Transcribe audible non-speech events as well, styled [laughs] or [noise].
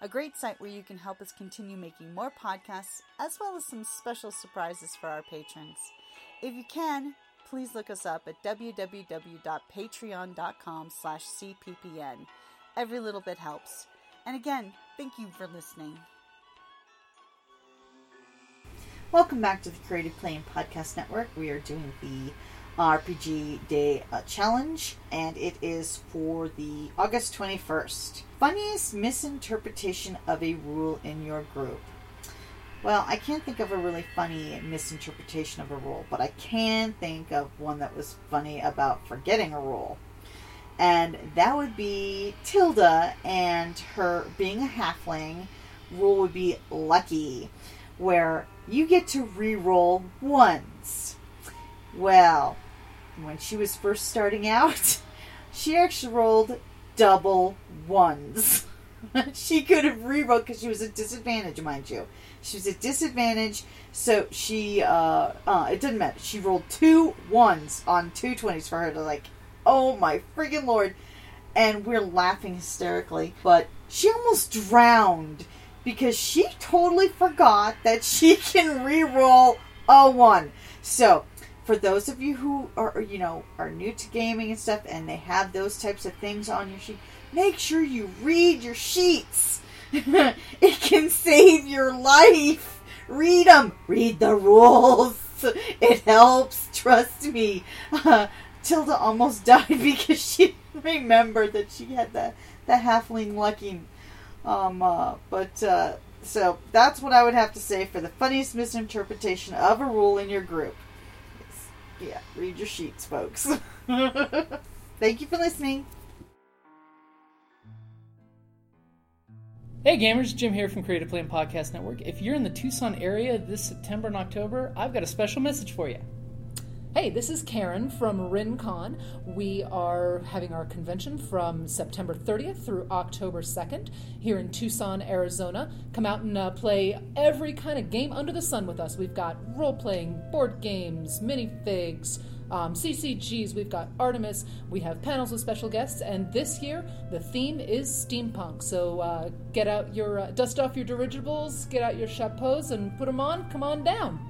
a great site where you can help us continue making more podcasts, as well as some special surprises for our patrons. If you can, please look us up at www.patreon.com slash cppn. Every little bit helps. And again, thank you for listening. Welcome back to the Creative Play and Podcast Network. We are doing the RPG Day uh, Challenge, and it is for the August 21st. Funniest misinterpretation of a rule in your group. Well, I can't think of a really funny misinterpretation of a rule, but I can think of one that was funny about forgetting a rule. And that would be Tilda and her being a halfling. Rule would be lucky, where you get to re-roll once. Well, when she was first starting out, [laughs] she actually rolled double ones. [laughs] she could have re-rolled because she was at disadvantage, mind you. She was at disadvantage, so she, uh, uh, it didn't matter. She rolled two ones on two 20s for her to, like, oh my freaking lord. And we're laughing hysterically, but she almost drowned because she totally forgot that she [laughs] can re-roll a one. So, for those of you who are, you know, are new to gaming and stuff and they have those types of things on your sheet, make sure you read your sheets. [laughs] it can save your life. Read them. Read the rules. [laughs] It helps. Trust me. Uh, Tilda almost [laughs] died because she remembered that she had the, the halfling lucky. Um, uh, but, uh, so that's what I would have to say for the funniest misinterpretation of a rule in your group. Yeah, read your sheets, folks. [laughs] [laughs] Thank you for listening. Hey gamers, Jim here from Creative Play and Podcast Network. If you're in the Tucson area this September and October, I've got a special message for you. Hey, this is Karen from RinCon. We are having our convention from September 30th through October 2nd here in Tucson, Arizona. Come out and uh, play every kind of game under the sun with us. We've got role playing, board games, minifigs, um, CCGs, we've got Artemis, we have panels with special guests, and this year the theme is steampunk. So uh, get out your, uh, dust off your dirigibles, get out your chapeaus, and put them on. Come on down.